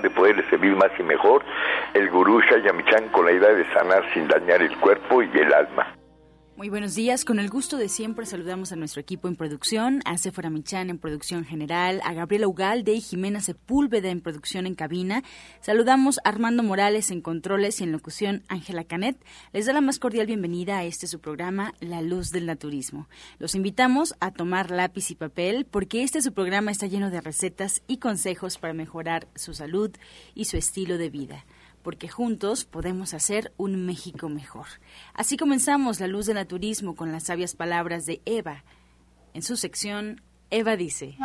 de poderles servir más y mejor, el gurú Shayamichan con la idea de sanar sin dañar el cuerpo y el alma. Muy buenos días. Con el gusto de siempre saludamos a nuestro equipo en producción, a Sephora Michan en producción general, a Gabriela Ugalde y Jimena Sepúlveda en producción en cabina. Saludamos a Armando Morales en controles y en locución Ángela Canet. Les da la más cordial bienvenida a este su programa La Luz del Naturismo. Los invitamos a tomar lápiz y papel porque este su programa está lleno de recetas y consejos para mejorar su salud y su estilo de vida porque juntos podemos hacer un México mejor. Así comenzamos la luz del naturismo con las sabias palabras de Eva. En su sección, Eva dice.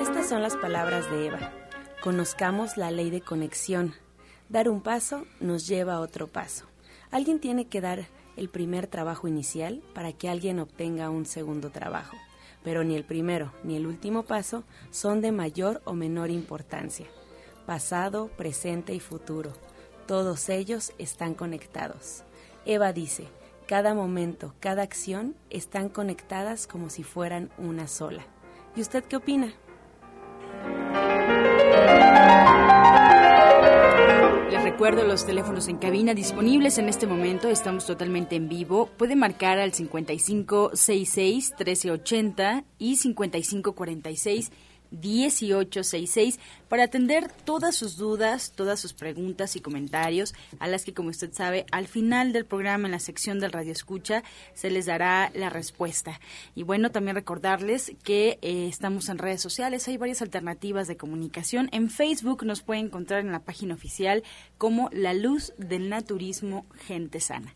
Estas son las palabras de Eva. Conozcamos la ley de conexión. Dar un paso nos lleva a otro paso. Alguien tiene que dar el primer trabajo inicial para que alguien obtenga un segundo trabajo pero ni el primero ni el último paso son de mayor o menor importancia. Pasado, presente y futuro, todos ellos están conectados. Eva dice, cada momento, cada acción están conectadas como si fueran una sola. ¿Y usted qué opina? Recuerdo los teléfonos en cabina disponibles en este momento. Estamos totalmente en vivo. Puede marcar al 5566 1380 y 5546 1866 para atender todas sus dudas, todas sus preguntas y comentarios, a las que, como usted sabe, al final del programa, en la sección del Radio Escucha, se les dará la respuesta. Y bueno, también recordarles que eh, estamos en redes sociales, hay varias alternativas de comunicación. En Facebook nos puede encontrar en la página oficial como La Luz del Naturismo Gente Sana.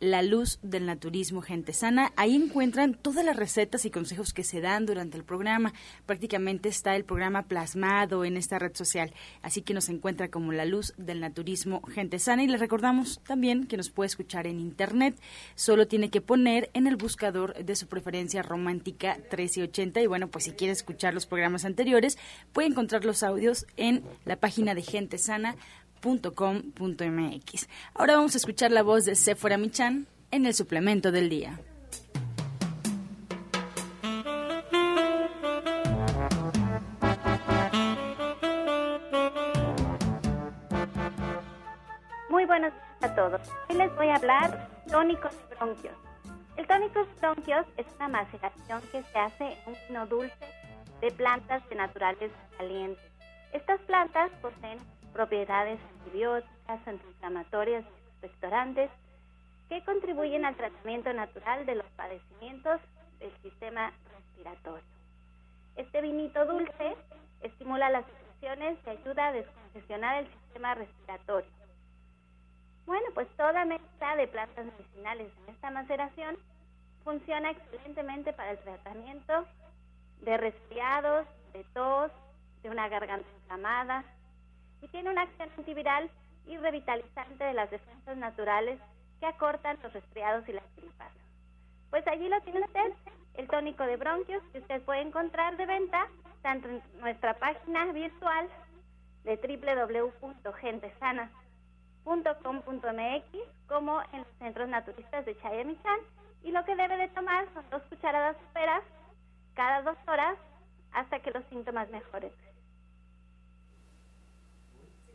La Luz del Naturismo Gente Sana. Ahí encuentran todas las recetas y consejos que se dan durante el programa. Prácticamente está el programa plasmado en esta red social. Así que nos encuentra como La Luz del Naturismo Gente Sana. Y les recordamos también que nos puede escuchar en Internet. Solo tiene que poner en el buscador de su preferencia romántica 1380. Y bueno, pues si quiere escuchar los programas anteriores, puede encontrar los audios en la página de Gente Sana .com.mx. Ahora vamos a escuchar la voz de Sephora Michan en el suplemento del día. Muy buenos días a todos. Hoy les voy a hablar tónicos bronquios. El tónico y bronquios es una maceración que se hace en un vino dulce de plantas de naturales calientes. Estas plantas poseen propiedades antibióticas, antiinflamatorias y expectorantes que contribuyen al tratamiento natural de los padecimientos del sistema respiratorio. Este vinito dulce estimula las secreciones y ayuda a descongestionar el sistema respiratorio. Bueno, pues toda mezcla de plantas medicinales en esta maceración funciona excelentemente para el tratamiento de resfriados, de tos, de una garganta inflamada, y tiene una acción antiviral y revitalizante de las defensas naturales que acortan los resfriados y las gripas. Pues allí lo tiene usted, el tónico de bronquios que usted puede encontrar de venta tanto en nuestra página virtual de www.gentesana.com.mx como en los centros naturistas de Chayamichán y lo que debe de tomar son dos cucharadas peras cada dos horas hasta que los síntomas mejoren.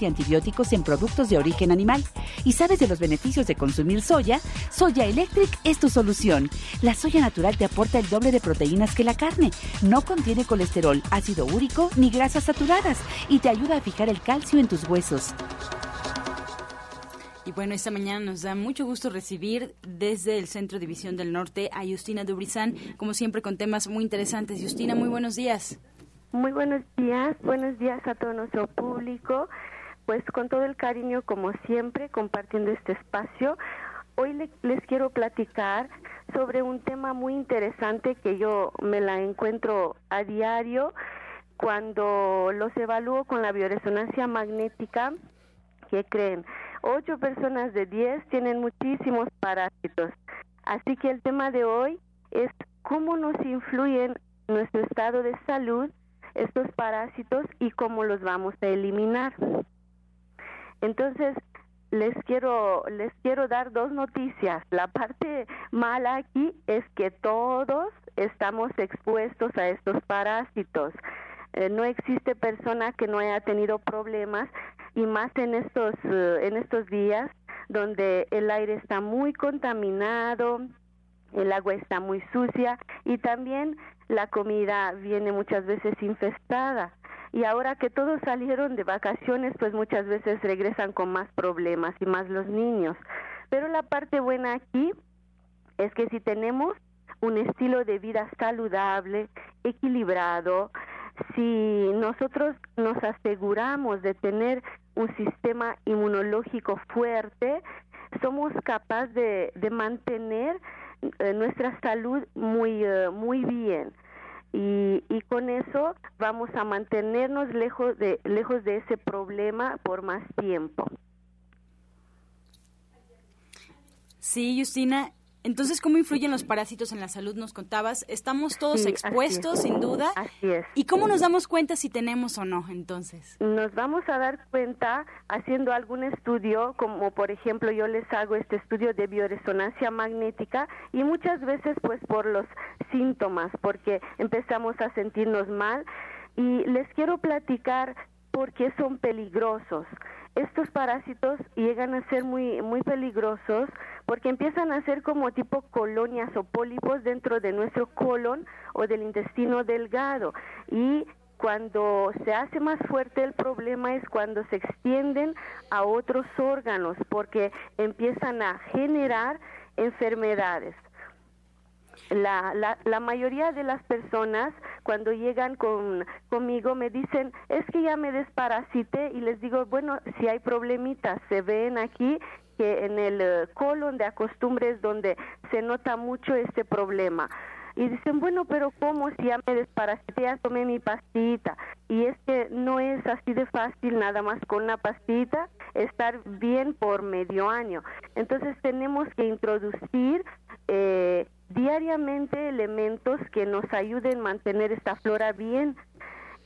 y antibióticos en productos de origen animal y sabes de los beneficios de consumir soya, Soya Electric es tu solución. La soya natural te aporta el doble de proteínas que la carne, no contiene colesterol, ácido úrico ni grasas saturadas y te ayuda a fijar el calcio en tus huesos. Y bueno, esta mañana nos da mucho gusto recibir desde el Centro División del Norte a Justina Dubrizán, como siempre con temas muy interesantes. Justina, muy buenos días. Muy buenos días, buenos días a todo nuestro público. Pues con todo el cariño, como siempre, compartiendo este espacio. hoy les quiero platicar sobre un tema muy interesante que yo me la encuentro a diario cuando los evalúo con la bioresonancia magnética. que creen? Ocho personas de diez tienen muchísimos parásitos. Así que el tema de hoy es cómo nos influyen nuestro estado de salud estos parásitos y cómo los vamos a eliminar. Entonces, les quiero les quiero dar dos noticias. La parte mala aquí es que todos estamos expuestos a estos parásitos. Eh, no existe persona que no haya tenido problemas y más en estos eh, en estos días donde el aire está muy contaminado, el agua está muy sucia y también la comida viene muchas veces infestada y ahora que todos salieron de vacaciones, pues muchas veces regresan con más problemas y más los niños. Pero la parte buena aquí es que si tenemos un estilo de vida saludable, equilibrado, si nosotros nos aseguramos de tener un sistema inmunológico fuerte, somos capaces de, mantener eh, nuestra salud muy, eh, muy bien y, y con eso vamos a mantenernos lejos de, lejos de ese problema por más tiempo. Sí, Justina, entonces, ¿cómo influyen los parásitos en la salud? Nos contabas, estamos todos expuestos, sin duda. Así es. ¿Y cómo nos damos cuenta si tenemos o no, entonces? Nos vamos a dar cuenta haciendo algún estudio, como por ejemplo yo les hago este estudio de bioresonancia magnética y muchas veces pues por los síntomas, porque empezamos a sentirnos mal y les quiero platicar por qué son peligrosos estos parásitos llegan a ser muy muy peligrosos porque empiezan a ser como tipo colonias o pólipos dentro de nuestro colon o del intestino delgado. Y cuando se hace más fuerte el problema es cuando se extienden a otros órganos porque empiezan a generar enfermedades la, la, la mayoría de las personas cuando llegan con, conmigo me dicen, es que ya me desparasité y les digo, bueno, si hay problemitas, se ven aquí que en el eh, colon de acostumbres donde se nota mucho este problema. Y dicen, bueno, pero ¿cómo si ya me desparasité, ya tomé mi pastita? Y es que no es así de fácil nada más con una pastita estar bien por medio año. Entonces tenemos que introducir eh, diariamente elementos que nos ayuden a mantener esta flora bien.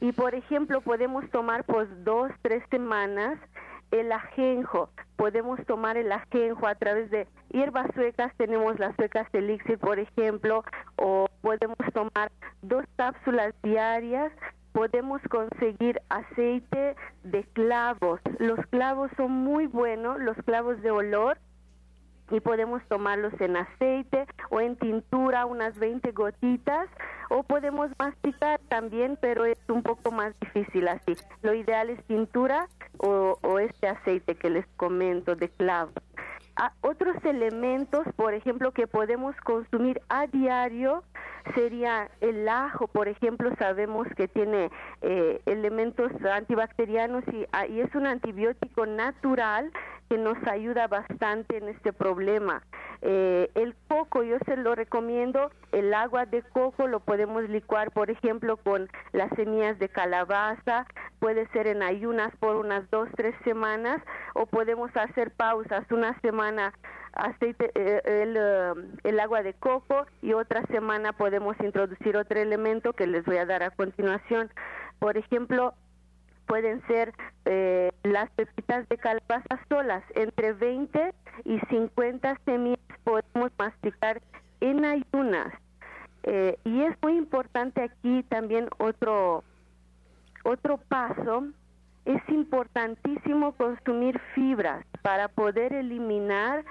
Y por ejemplo, podemos tomar pues dos, tres semanas el ajenjo. Podemos tomar el ajenjo a través de hierbas suecas, tenemos las suecas elixir, por ejemplo, o podemos tomar dos cápsulas diarias. Podemos conseguir aceite de clavos. Los clavos son muy buenos, los clavos de olor y podemos tomarlos en aceite o en tintura, unas 20 gotitas, o podemos masticar también, pero es un poco más difícil así. Lo ideal es tintura o, este aceite que les comento de clavo. Ah, otros elementos, por ejemplo, que podemos consumir a diario sería el ajo, por ejemplo, sabemos que tiene eh, elementos antibacterianos y, ah, y es un antibiótico natural que nos ayuda bastante en este problema. Eh, el coco, yo se lo recomiendo, el agua de coco lo podemos licuar, por ejemplo, con las semillas de calabaza, puede ser en ayunas por unas dos, tres semanas, o podemos hacer pausas, una semana aceite, eh, el, eh, el, agua de coco y otra semana podemos introducir otro elemento que les voy a dar a continuación. Por ejemplo, pueden ser eh, las pepitas de calabaza solas, entre 20 y 50 semillas podemos masticar en ayunas. Y es muy importante aquí también otro, otro paso, es importantísimo consumir fibras para poder eliminar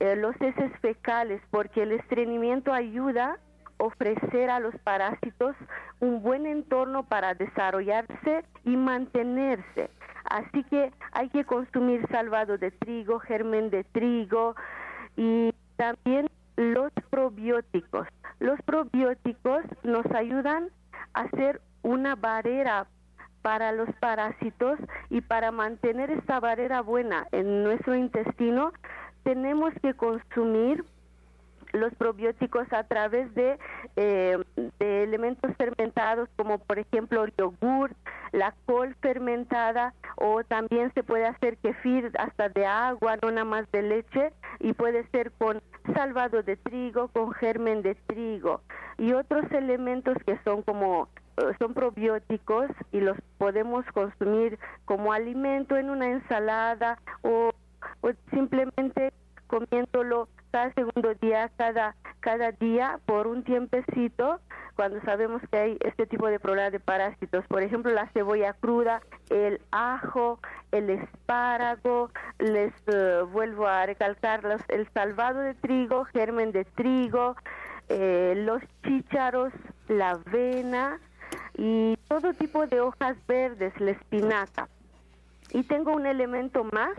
eh, los heces fecales, porque el estreñimiento ayuda ofrecer a los parásitos un buen entorno para desarrollarse y mantenerse. Así que hay que consumir salvado de trigo, germen de trigo y también los probióticos. Los probióticos nos ayudan a hacer una barrera para los parásitos y para mantener esta barrera buena en nuestro intestino tenemos que consumir los probióticos a través de, eh, de, elementos fermentados como por ejemplo el yogur, la col fermentada o también se puede hacer kefir hasta de agua, no nada más de leche y puede ser con salvado de trigo, con germen de trigo. Y otros elementos que son como eh, son probióticos y los podemos consumir como alimento en una ensalada o, o simplemente comiéndolo cada segundo día, cada, cada día por un tiempecito, cuando sabemos que hay este tipo de problemas de parásitos. Por ejemplo, la cebolla cruda, el ajo, el espárrago, les eh, vuelvo a recalcar los, el salvado de trigo, germen de trigo, eh, los chícharos, la avena y todo tipo de hojas verdes, la espinaca. Y tengo un elemento más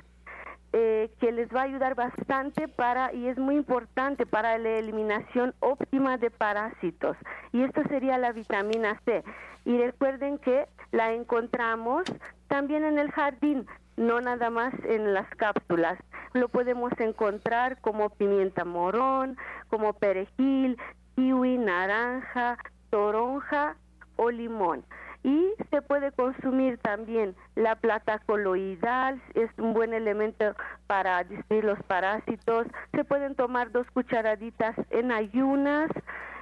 eh, que les va a ayudar bastante para y es muy importante para la eliminación óptima de parásitos. Y esto sería la vitamina C. Y recuerden que la encontramos también en el jardín no nada más en las cápsulas. Lo podemos encontrar como pimienta morón como perejil kiwi naranja toronja o limón y se puede consumir también la plata coloidal, es un buen elemento para destruir los parásitos. Se pueden tomar dos cucharaditas en ayunas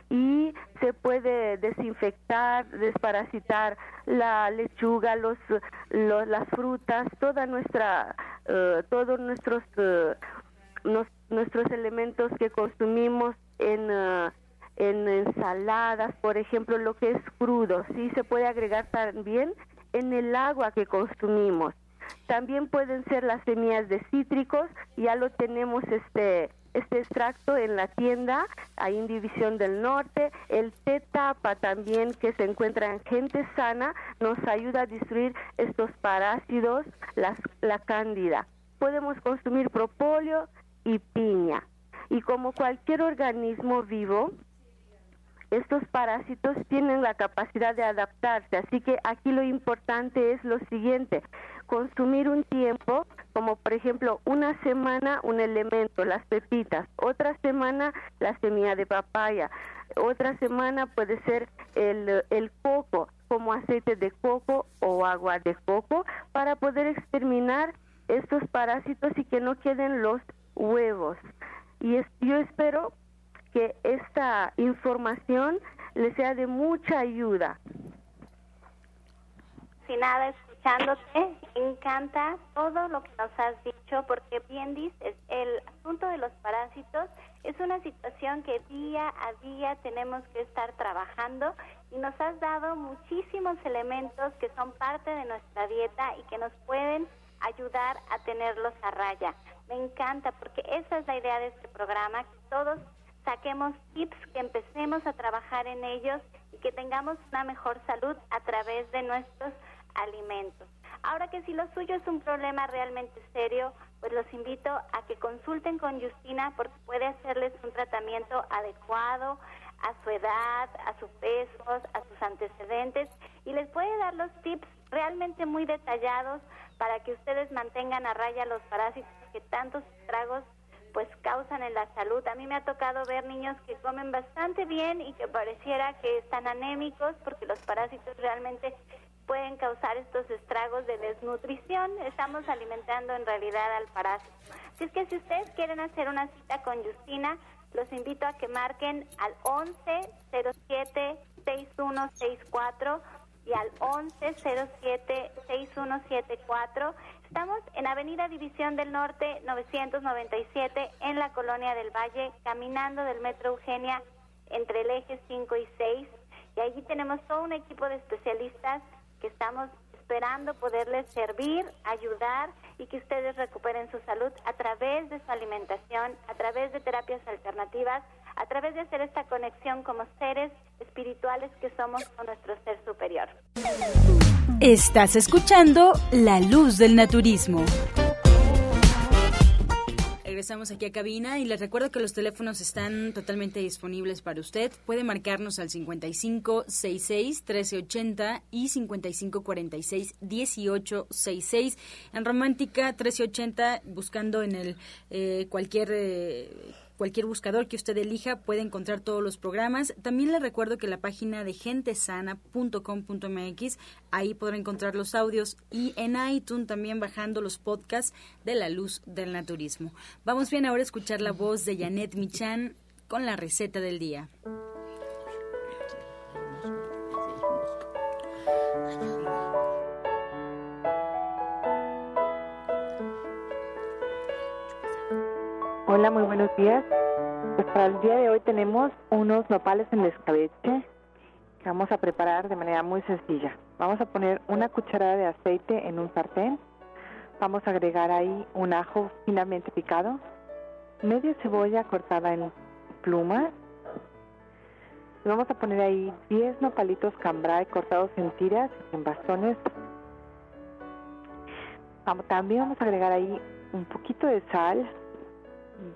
y se puede desinfectar, desparasitar la lechuga, los, las frutas, toda nuestra, uh, todos nuestros uh, nuestros elementos que consumimos en uh, en ensaladas, por ejemplo, lo que es crudo, sí se puede agregar también en el agua que consumimos. También pueden ser las semillas de cítricos, ya lo tenemos este este extracto en la tienda, ahí en División del Norte, el té tapa también que se encuentra en gente sana, nos ayuda a destruir estos parásitos, las, la cándida. Podemos consumir propóleo y piña. Y como cualquier organismo vivo, estos parásitos tienen la capacidad de adaptarse, así que aquí lo importante es lo siguiente, consumir un tiempo, como por ejemplo una semana un elemento, las pepitas, otra semana la semilla de papaya, otra semana puede ser el, el coco, como aceite de coco o agua de coco, para poder exterminar estos parásitos y que no queden los huevos. Y yo espero que esta información le sea de mucha ayuda. Sin nada, escuchándote, me encanta todo lo que nos has dicho, porque bien dices, el asunto de los parásitos es una situación que día a día tenemos que estar trabajando y nos has dado muchísimos elementos que son parte de nuestra dieta y que nos pueden ayudar a tenerlos a raya. Me encanta porque esa es la idea de este programa, que todos saquemos tips, que empecemos a trabajar en ellos y que tengamos una mejor salud a través de nuestros alimentos. Ahora que si lo suyo es un problema realmente serio, pues los invito a que consulten con Justina porque puede hacerles un tratamiento adecuado a su edad, a su peso, a sus antecedentes y les puede dar los tips realmente muy detallados para que ustedes mantengan a raya los parásitos que tantos estragos pues causan en la salud. A mí me ha tocado ver niños que comen bastante bien y que pareciera que están anémicos porque los parásitos realmente pueden causar estos estragos de desnutrición. Estamos alimentando en realidad al parásito. Así es que si ustedes quieren hacer una cita con Justina, los invito a que marquen al 11 07 6164 y al 11 07 6174 Estamos en Avenida División del Norte 997 en la Colonia del Valle, caminando del Metro Eugenia entre el eje 5 y 6. Y allí tenemos todo un equipo de especialistas que estamos esperando poderles servir, ayudar y que ustedes recuperen su salud a través de su alimentación, a través de terapias alternativas, a través de hacer esta conexión como seres espirituales que somos con nuestro ser superior. Estás escuchando La Luz del Naturismo regresamos aquí a cabina y les recuerdo que los teléfonos están totalmente disponibles para usted. Puede marcarnos al 5566 1380 y 5546 1866. En Romántica 1380 buscando en el eh, cualquier eh, cualquier buscador que usted elija puede encontrar todos los programas. También le recuerdo que la página de gentesana.com.mx, ahí podrá encontrar los audios y en iTunes también bajando los podcasts de la luz del naturismo. Vamos bien ahora a escuchar la voz de Janet Michan con la receta del día. Hola, muy buenos días. Pues para el día de hoy tenemos unos nopales en escabeche que vamos a preparar de manera muy sencilla. Vamos a poner una cucharada de aceite en un sartén. Vamos a agregar ahí un ajo finamente picado, media cebolla cortada en plumas. Y vamos a poner ahí 10 nopalitos cambray cortados en tiras, en bastones. también vamos a agregar ahí un poquito de sal,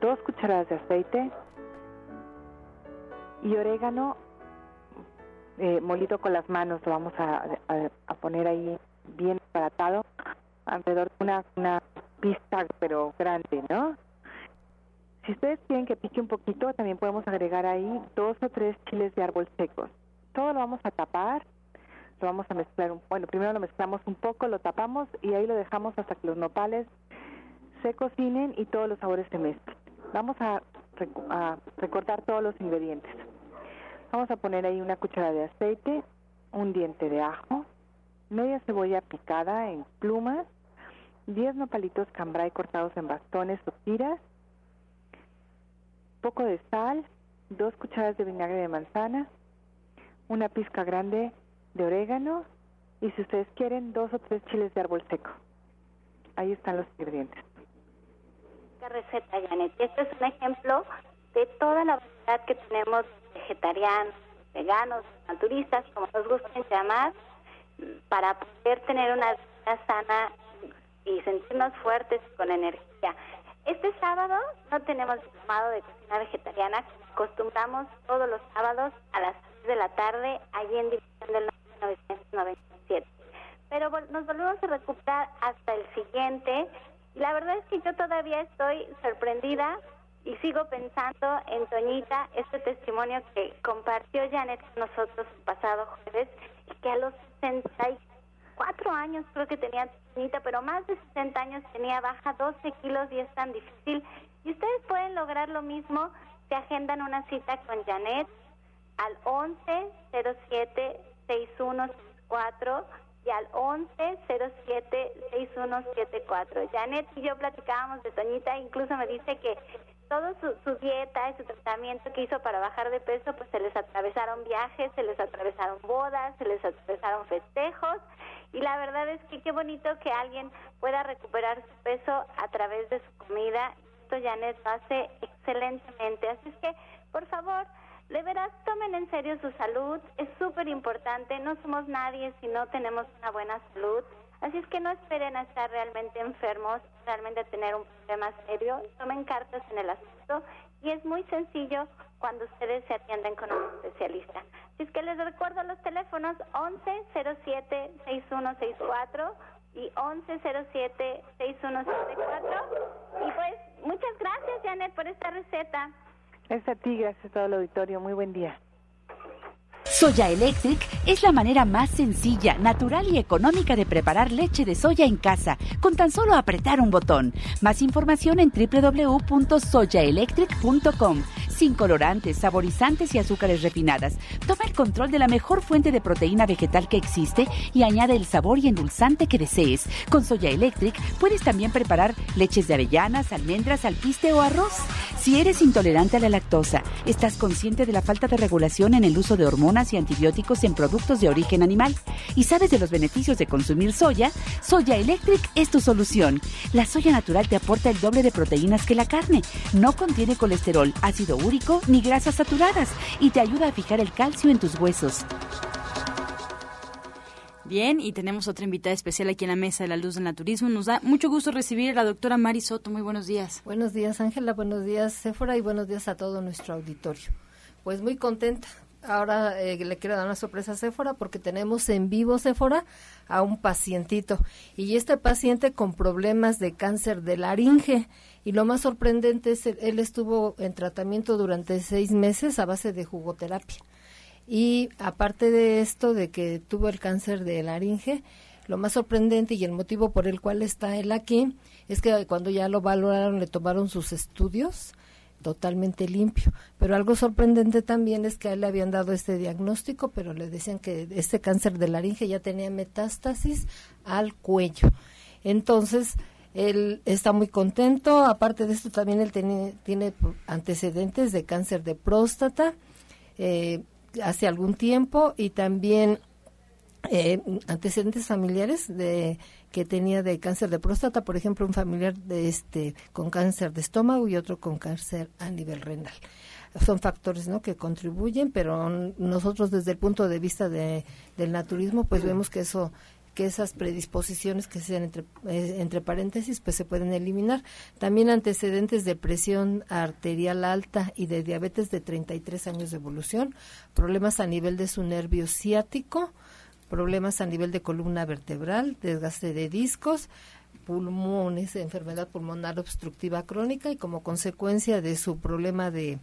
dos cucharadas de aceite y orégano eh, molido con las manos, lo vamos a, poner ahí bien baratado, alrededor de una, una pista pero grande, ¿no? Si ustedes quieren que pique un poquito, también podemos agregar ahí dos o tres chiles de árbol secos. Todo lo vamos a tapar, lo vamos a mezclar, bueno, primero lo mezclamos un poco, lo tapamos y ahí lo dejamos hasta que los nopales se cocinen y todos los sabores se mezclen. Vamos a, recortar todos los ingredientes. Vamos a poner ahí una cuchara de aceite, un diente de ajo, media cebolla picada en plumas, 10 nopalitos cambray cortados en bastones o tiras, poco de sal, dos cucharadas de vinagre de manzana, una pizca grande de orégano y si ustedes quieren dos o tres chiles de árbol seco. Ahí están los ingredientes receta, Janet. Este es un ejemplo de toda la variedad que tenemos vegetarianos, veganos, naturistas, como nos gusten llamar, para poder tener una vida sana y sentirnos fuertes con energía. Este sábado no tenemos llamado de cocina vegetariana, acostumbramos todos los sábados a las 6 de la tarde, allí en División del 1997. Pero nos volvemos a recuperar hasta el siguiente la verdad es que yo todavía estoy sorprendida y sigo pensando en Toñita, este testimonio que compartió Janet con nosotros el pasado jueves, y que a los 64 años creo que tenía Toñita, pero más de 60 años tenía baja 12 kilos y es tan difícil. Y ustedes pueden lograr lo mismo si agendan una cita con Janet al 11 07 6164 y al 1107-6174. Janet y yo platicábamos de Toñita, incluso me dice que todo su, su, dieta y su tratamiento que hizo para bajar de peso, pues se les atravesaron viajes, se les atravesaron bodas, se les atravesaron festejos. Y la verdad es que qué bonito que alguien pueda recuperar su peso a través de su comida. Esto Janet lo hace excelentemente. Así es que, por favor, de veras tomen en serio su salud, es súper importante, no somos nadie si no tenemos una buena salud, así es que no esperen a estar realmente enfermos, realmente tener un problema serio, tomen cartas en el asunto. Y es muy sencillo cuando ustedes se atienden con un especialista. Así es que les recuerdo los teléfonos 1107-6164 y 1107-6174 y pues muchas gracias Janet por esta receta. Es a ti, gracias a todo el auditorio. Muy buen día. Soya Electric es la manera más sencilla, natural y económica de preparar leche de soya en casa, con tan solo apretar un botón. Más información en www.soyaelectric.com sin colorantes, saborizantes y azúcares refinadas. Toma el control de la mejor fuente de proteína vegetal que existe y añade el sabor y endulzante que desees. Con Soya Electric puedes también preparar leches de avellanas, almendras, alpiste o arroz. Si eres intolerante a la lactosa, estás consciente de la falta de regulación en el uso de hormonas y antibióticos en productos de origen animal y sabes de los beneficios de consumir soya, Soya Electric es tu solución. La soya natural te aporta el doble de proteínas que la carne. No contiene colesterol, ácido ni grasas saturadas y te ayuda a fijar el calcio en tus huesos. Bien, y tenemos otra invitada especial aquí en la Mesa de la Luz del Naturismo. Nos da mucho gusto recibir a la doctora Mari Soto. Muy buenos días. Buenos días, Ángela. Buenos días, Sephora. Y buenos días a todo nuestro auditorio. Pues muy contenta. Ahora eh, le quiero dar una sorpresa a Sephora porque tenemos en vivo, Sephora, a un pacientito. Y este paciente con problemas de cáncer de laringe. Y lo más sorprendente es, él estuvo en tratamiento durante seis meses a base de jugoterapia y aparte de esto, de que tuvo el cáncer de laringe, lo más sorprendente y el motivo por el cual está él aquí es que cuando ya lo valoraron le tomaron sus estudios totalmente limpio. Pero algo sorprendente también es que a él le habían dado este diagnóstico, pero le decían que este cáncer de laringe ya tenía metástasis al cuello. Entonces, él está muy contento. Aparte de esto, también él tiene, tiene antecedentes de cáncer de próstata. Eh, hace algún tiempo y también eh, antecedentes familiares de que tenía de cáncer de próstata, por ejemplo, un familiar de este con cáncer de estómago y otro con cáncer a nivel renal. Son factores ¿no? que contribuyen, pero nosotros desde el punto de vista de, del naturismo, pues vemos que eso que esas predisposiciones que sean entre, eh, entre paréntesis pues se pueden eliminar. También antecedentes de presión arterial alta y de diabetes de 33 años de evolución, problemas a nivel de su nervio ciático, problemas a nivel de columna vertebral, desgaste de discos, pulmones, enfermedad pulmonar obstructiva crónica y como consecuencia de su problema de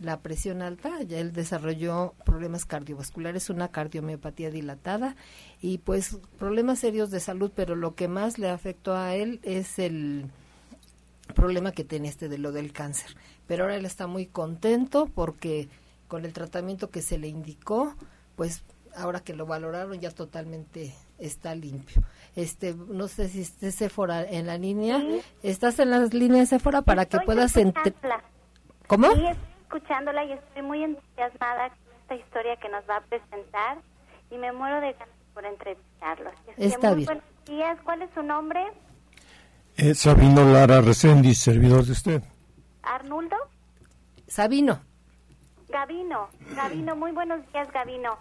la presión alta, ya él desarrolló problemas cardiovasculares, una cardiomiopatía dilatada y pues problemas serios de salud, pero lo que más le afectó a él es el problema que tiene este de lo del cáncer. Pero ahora él está muy contento porque con el tratamiento que se le indicó, pues ahora que lo valoraron ya totalmente está limpio. Este, no sé si esté Sephora en la línea. ¿Estás en las líneas Sephora para que puedas entender? ¿Cómo? Escuchándola y estoy muy entusiasmada con esta historia que nos va a presentar y me muero de ganas por entrevistarlo. Está bien. Buenos días. ¿Cuál es su nombre? Es Sabino Lara Reséndiz, servidor de usted. ¿Arnuldo? Sabino. Gavino. Gavino, muy buenos días, Gavino.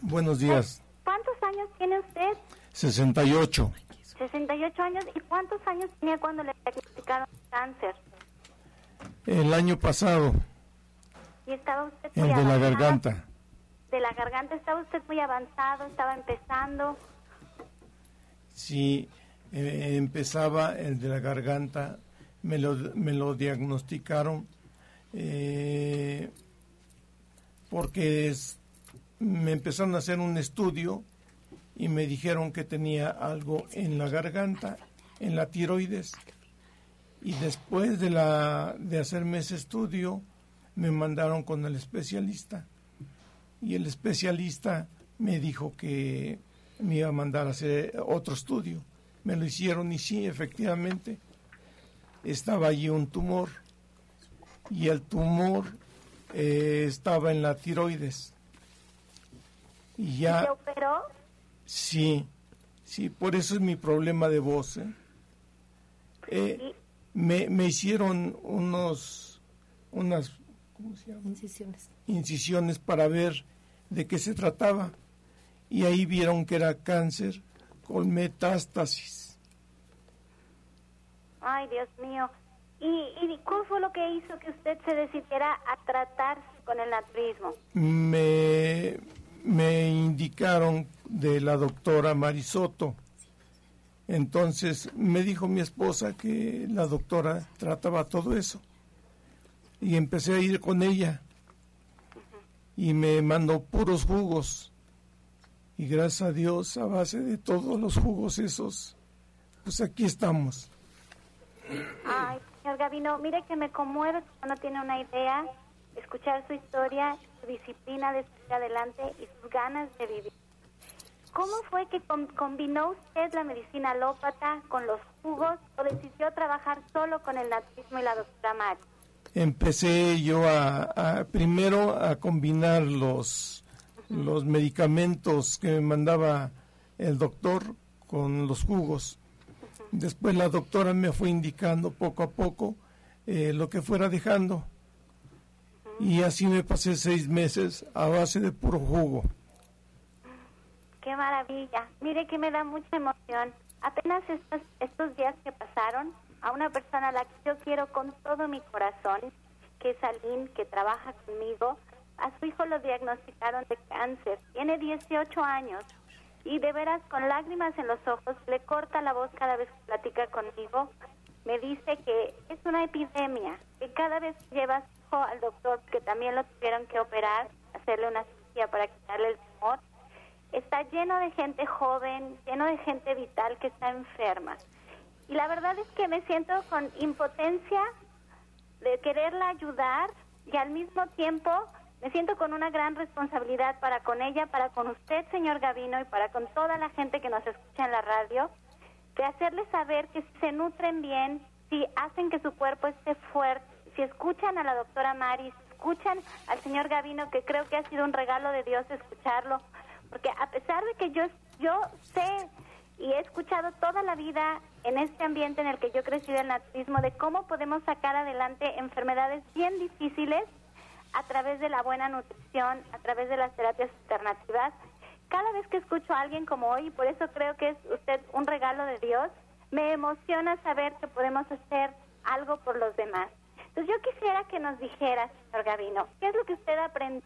Buenos días. ¿Cuántos años tiene usted? 68. 68 años. ¿Y cuántos años tenía cuando le diagnosticaron cáncer? El año pasado. ¿Y estaba usted El de la garganta. De la garganta, ¿estaba usted muy avanzado? ¿Estaba empezando? Sí, eh, empezaba el de la garganta, me lo, me lo diagnosticaron eh, porque es, me empezaron a hacer un estudio y me dijeron que tenía algo en la garganta, en la tiroides. Y después de, la, de hacerme ese estudio, me mandaron con el especialista. Y el especialista me dijo que me iba a mandar a hacer otro estudio. Me lo hicieron y sí, efectivamente, estaba allí un tumor. Y el tumor eh, estaba en la tiroides. Y ya... ¿Se operó? Sí, sí, por eso es mi problema de voz. ¿eh? Eh, me, me hicieron unos, unas Incisiones. incisiones para ver de qué se trataba y ahí vieron que era cáncer con metástasis. Ay, Dios mío. ¿Y, ¿Y cuál fue lo que hizo que usted se decidiera a tratarse con el naturismo? Me, me indicaron de la doctora Marisoto. Entonces me dijo mi esposa que la doctora trataba todo eso. Y empecé a ir con ella. Y me mandó puros jugos. Y gracias a Dios, a base de todos los jugos esos, pues aquí estamos. Ay, señor Gavino, mire que me conmueve no tiene una idea escuchar su historia, su disciplina de seguir adelante y sus ganas de vivir. ¿Cómo fue que combinó usted la medicina alópata con los jugos o decidió trabajar solo con el naturismo y la doctora Mari? Empecé yo a, primero a combinar los, los medicamentos que me mandaba el doctor con los jugos. Después la doctora me fue indicando poco a poco eh, lo que fuera dejando. Y así me pasé seis meses a base de puro jugo. qué maravilla. Mire que me da mucha emoción. Apenas estos, estos días que pasaron, a una persona a la que yo quiero con todo mi corazón, que es Aline, que trabaja conmigo, a su hijo lo diagnosticaron de cáncer. Tiene 18 años y de veras con lágrimas en los ojos le corta la voz cada vez que platica conmigo. Me dice que es una epidemia, que cada vez que lleva su hijo al doctor, que también lo tuvieron que operar, hacerle una cirugía para quitarle el tumor, está lleno de gente joven, lleno de gente vital que está enferma. Y la verdad es que me siento con impotencia de quererla ayudar y al mismo tiempo me siento con una gran responsabilidad para con ella, para con usted, señor Gavino, y para con toda la gente que nos escucha en la radio, de hacerles saber que si se nutren bien, si hacen que su cuerpo esté fuerte, si escuchan a la doctora Mari, si escuchan al señor Gavino, que creo que ha sido un regalo de Dios escucharlo, porque a pesar de que yo, yo sé y he escuchado toda la vida en este ambiente en el que yo crecí del naturismo de cómo podemos sacar adelante enfermedades bien difíciles a través de la buena nutrición, a través de las terapias alternativas. Cada vez que escucho a alguien como hoy, y por eso creo que es usted un regalo de Dios, me emociona saber que podemos hacer algo por los demás. Entonces yo quisiera que nos dijera, señor Gavino, ¿qué es lo que usted aprendió?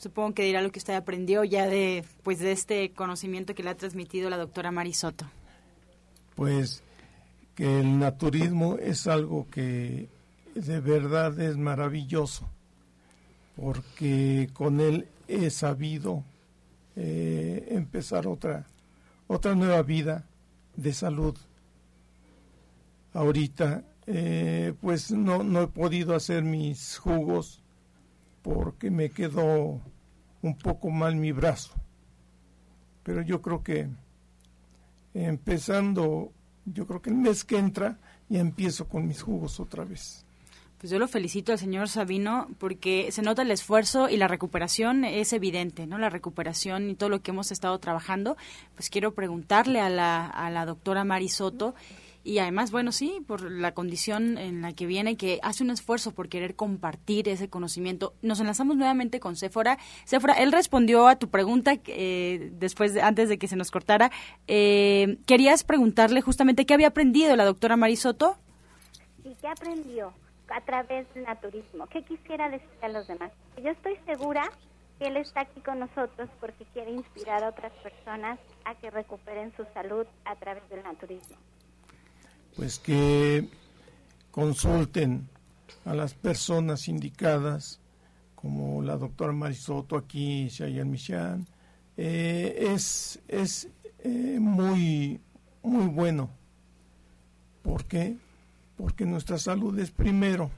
Supongo que dirá lo que usted aprendió ya de, pues, de este conocimiento que le ha transmitido la doctora Marisoto. Pues que el naturismo es algo que de verdad es maravilloso, porque con él he sabido eh, empezar otra, otra nueva vida de salud. Ahorita, eh, pues no, no he podido hacer mis jugos porque me quedó un poco mal mi brazo. Pero yo creo que empezando, yo creo que el mes que entra, ya empiezo con mis jugos otra vez. Pues yo lo felicito al señor Sabino porque se nota el esfuerzo y la recuperación es evidente, ¿no? La recuperación y todo lo que hemos estado trabajando. Pues quiero preguntarle a la, a la doctora Marisoto y además, bueno, sí, por la condición en la que viene, que hace un esfuerzo por querer compartir ese conocimiento. Nos enlazamos nuevamente con Sephora. Sephora, él respondió a tu pregunta eh, después, antes de que se nos cortara. Eh, querías preguntarle justamente qué había aprendido la doctora Marisoto. ¿Y qué aprendió? a través del naturismo. ¿Qué quisiera decir a los demás? Yo estoy segura que Él está aquí con nosotros porque quiere inspirar a otras personas a que recuperen su salud a través del naturismo. Pues que consulten a las personas indicadas, como la doctora Marisoto aquí, Shayan Michan. Eh, es es eh, muy, muy bueno. ¿Por qué? porque nuestra salud es primero.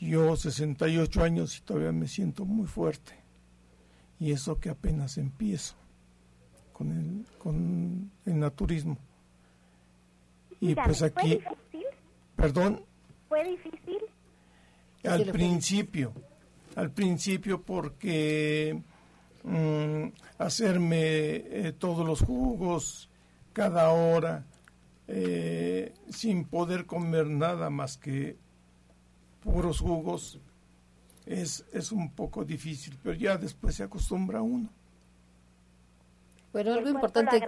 Yo 68 años y todavía me siento muy fuerte. Y eso que apenas empiezo con el, con el naturismo. Y pues aquí... ¿Fue difícil? Perdón. ¿Fue difícil? Al principio, al principio porque mm, hacerme eh, todos los jugos cada hora, eh, sin poder comer nada más que puros jugos, es, es un poco difícil, pero ya después se acostumbra uno. Bueno, algo importante.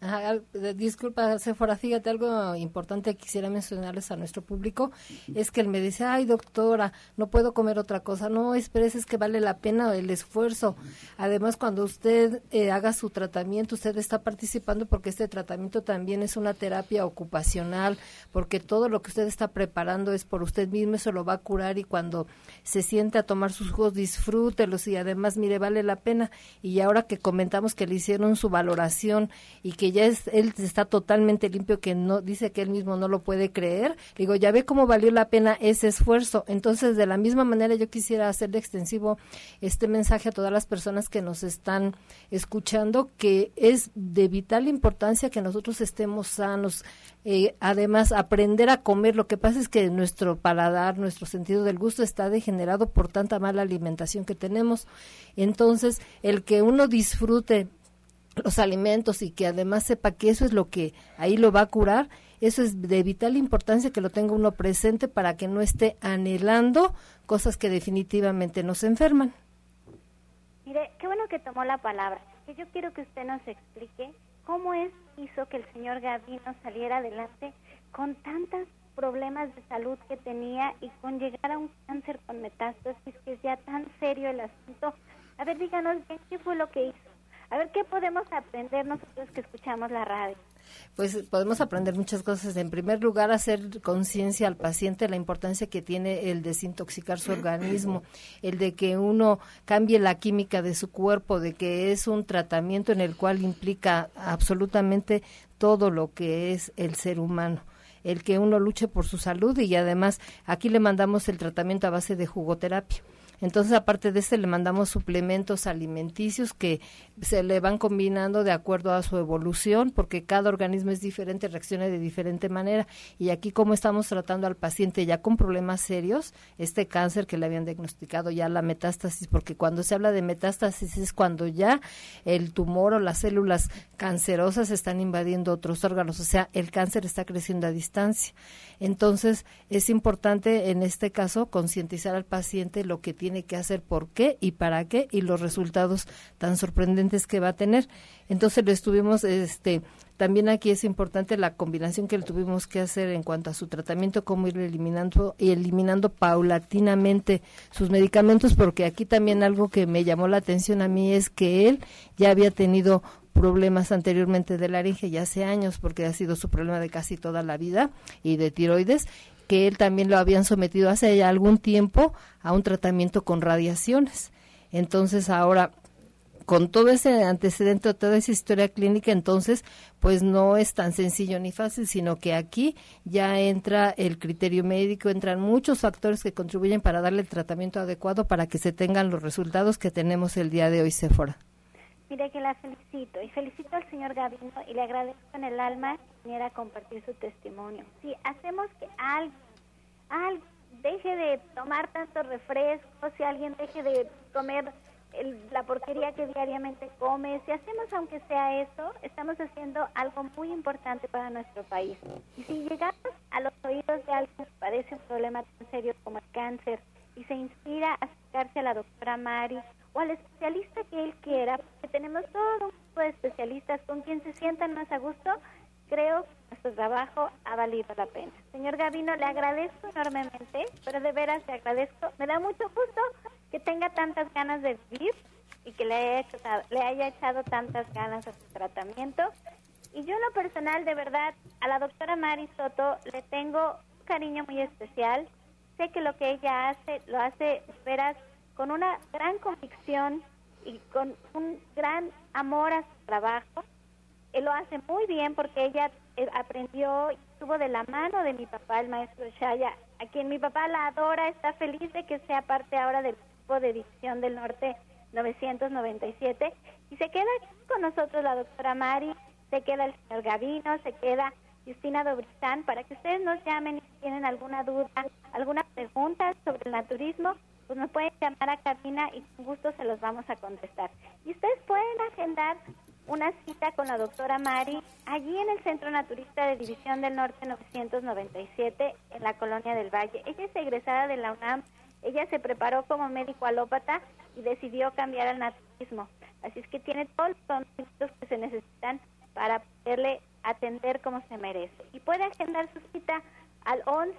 Ajá, disculpa, Sephora, fíjate, algo importante que quisiera mencionarles a nuestro público es que él me dice, ay doctora, no puedo comer otra cosa. No, esperes, es que vale la pena el esfuerzo. Además, cuando usted eh, haga su tratamiento, usted está participando porque este tratamiento también es una terapia ocupacional, porque todo lo que usted está preparando es por usted mismo, eso lo va a curar y cuando se siente a tomar sus jugos, disfrútelos y además, mire, vale la pena. Y ahora que comentamos que le hicieron su valoración y que ya es, él está totalmente limpio, que no dice que él mismo no lo puede creer. Digo, ya ve cómo valió la pena ese esfuerzo. Entonces, de la misma manera, yo quisiera hacerle extensivo este mensaje a todas las personas que nos están escuchando, que es de vital importancia que nosotros estemos sanos. Eh, además, aprender a comer. Lo que pasa es que nuestro paladar, nuestro sentido del gusto está degenerado por tanta mala alimentación que tenemos. Entonces, el que uno disfrute los alimentos y que además sepa que eso es lo que ahí lo va a curar, eso es de vital importancia que lo tenga uno presente para que no esté anhelando cosas que definitivamente nos enferman. Mire, bueno que tomó la palabra, que yo quiero que usted nos explique cómo es hizo que el señor Gavino saliera adelante con tantos problemas de salud que tenía y con llegar a un cáncer con metástasis, que es ya tan serio el asunto. A ver, díganos bien qué fue lo que hizo. A ver, ¿qué podemos aprender nosotros que escuchamos la radio? Pues podemos aprender muchas cosas. En primer lugar, hacer conciencia al paciente la importancia que tiene el desintoxicar su organismo, el de que uno cambie la química de su cuerpo, de que es un tratamiento en el cual implica absolutamente todo lo que es el ser humano el que uno luche por su salud y además aquí le mandamos el tratamiento a base de jugoterapia. Entonces, aparte de este, le mandamos suplementos alimenticios que se le van combinando de acuerdo a su evolución, porque cada organismo es diferente, reacciona de diferente manera. Y aquí, como estamos tratando al paciente ya con problemas serios, este cáncer que le habían diagnosticado ya la metástasis, porque cuando se habla de metástasis es cuando ya el tumor o las células cancerosas están invadiendo otros órganos, o sea, el cáncer está creciendo a distancia. Entonces, es importante en este caso concientizar al paciente lo que tiene que hacer, por qué y para qué y los resultados tan sorprendentes que va a tener. Entonces, lo estuvimos este también aquí es importante la combinación que le tuvimos que hacer en cuanto a su tratamiento, cómo ir eliminando y eliminando paulatinamente sus medicamentos, porque aquí también algo que me llamó la atención a mí es que él ya había tenido problemas anteriormente de laringe ya hace años porque ha sido su problema de casi toda la vida y de tiroides que él también lo habían sometido hace ya algún tiempo a un tratamiento con radiaciones. Entonces ahora con todo ese antecedente, toda esa historia clínica, entonces, pues no es tan sencillo ni fácil, sino que aquí ya entra el criterio médico, entran muchos factores que contribuyen para darle el tratamiento adecuado para que se tengan los resultados que tenemos el día de hoy, Sephora. Mire que la felicito y felicito al señor Gavino y le agradezco en el alma que viniera a compartir su testimonio. Si hacemos que alguien, deje de tomar tantos refrescos, si alguien deje de comer la porquería que diariamente come, si hacemos aunque sea eso, estamos haciendo algo muy importante para nuestro país. Y si llegamos a los oídos de alguien que padece un problema tan serio como el cáncer y se inspira a acercarse a la doctora Mari o al especialista que él quiera, porque tenemos todo un grupo de especialistas con quien se sientan más a gusto, creo que nuestro trabajo ha valido la pena. Señor Gavino, le agradezco enormemente, pero de veras le agradezco. Me da mucho gusto que tenga tantas ganas de vivir y que le haya, le haya echado tantas ganas a su tratamiento. Y yo en lo personal, de verdad, a la doctora Mari Soto le tengo un cariño muy especial. Sé que lo que ella hace, lo hace, veras, con una gran convicción y con un gran amor a su trabajo. Él lo hace muy bien porque ella eh, aprendió y estuvo de la mano de mi papá, el maestro Shaya, a quien mi papá la adora, está feliz de que sea parte ahora del grupo de División del Norte 997 y se queda con nosotros la doctora Mari, se queda el señor Gavino, se queda Justina Dobrizán para que ustedes nos llamen si tienen alguna duda, alguna pregunta sobre el naturismo, pues nos pueden llamar a cabina y con gusto se los vamos a contestar. Y ustedes pueden agendar una cita con la doctora Mari allí en el Centro Naturista de División del Norte 997 en la Colonia del Valle. Ella es egresada de la UNAM, ella se preparó como médico alópata y decidió cambiar al naturismo. Así es que tiene todos los conocimientos que se necesitan para poderle atender como se merece. Y puede agendar su cita al 11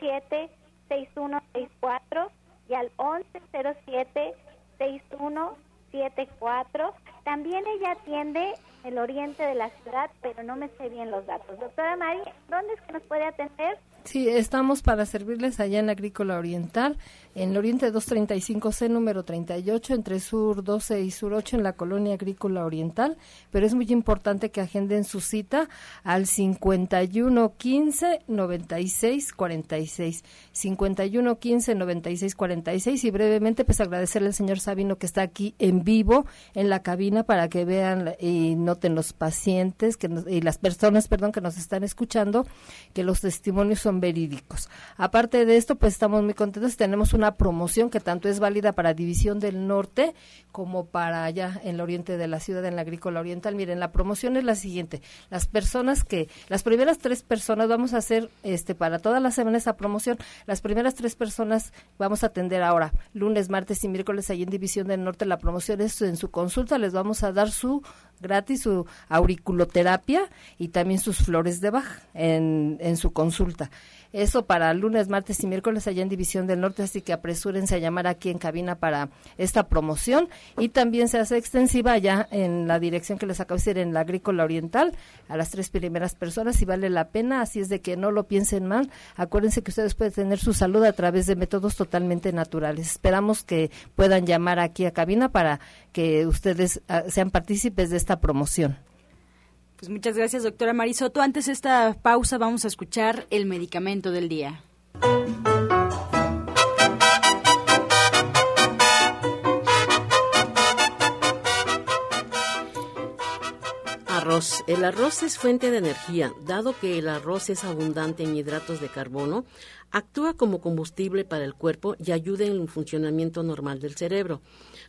07 6164 y al 1107-6174. También ella atiende el oriente de la ciudad, pero no me sé bien los datos. Doctora Mari, ¿dónde es que nos puede atender? Sí, estamos para servirles allá en Agrícola Oriental, en Oriente 235C número 38, entre Sur 12 y Sur 8 en la Colonia Agrícola Oriental, pero es muy importante que agenden su cita al 5115 96 46, 51 15 96 46 y brevemente pues agradecerle al señor Sabino que está aquí en vivo en la cabina para que vean y noten los pacientes que y las personas, perdón, que nos están escuchando que los testimonios son verídicos. Aparte de esto, pues estamos muy contentos. Tenemos una promoción que tanto es válida para División del Norte como para allá en el oriente de la ciudad, en la agrícola oriental. Miren, la promoción es la siguiente. Las personas que, las primeras tres personas, vamos a hacer este para toda la semana esa promoción. Las primeras tres personas vamos a atender ahora, lunes, martes y miércoles, ahí en División del Norte. La promoción es en su consulta, les vamos a dar su gratis su auriculoterapia y también sus flores de baja en, en su consulta. Eso para lunes, martes y miércoles allá en División del Norte, así que apresúrense a llamar aquí en cabina para esta promoción. Y también se hace extensiva allá en la dirección que les acabo de decir, en la Agrícola Oriental, a las tres primeras personas y vale la pena, así es de que no lo piensen mal. Acuérdense que ustedes pueden tener su salud a través de métodos totalmente naturales. Esperamos que puedan llamar aquí a cabina para que ustedes ah, sean partícipes de esta promoción. Pues muchas gracias, doctora Marisoto. Antes de esta pausa vamos a escuchar el medicamento del día. El arroz es fuente de energía. Dado que el arroz es abundante en hidratos de carbono, actúa como combustible para el cuerpo y ayuda en el funcionamiento normal del cerebro.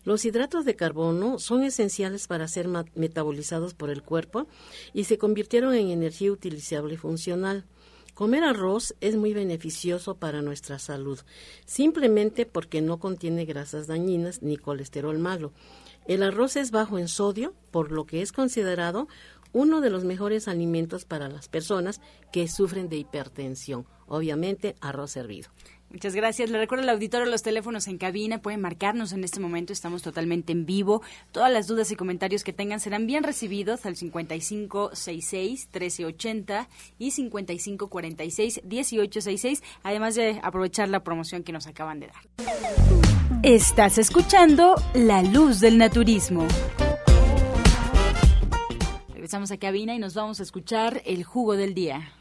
Los hidratos de carbono son esenciales para ser metabolizados por el cuerpo y se convirtieron en energía utilizable y funcional. Comer arroz es muy beneficioso para nuestra salud, simplemente porque no contiene grasas dañinas ni colesterol malo. El arroz es bajo en sodio, por lo que es considerado uno de los mejores alimentos para las personas que sufren de hipertensión. Obviamente, arroz hervido. Muchas gracias. Le recuerdo al auditorio los teléfonos en cabina. Pueden marcarnos en este momento. Estamos totalmente en vivo. Todas las dudas y comentarios que tengan serán bien recibidos al 5566-1380 y 5546-1866, además de aprovechar la promoción que nos acaban de dar. Estás escuchando La Luz del Naturismo. Regresamos a cabina y nos vamos a escuchar el jugo del día.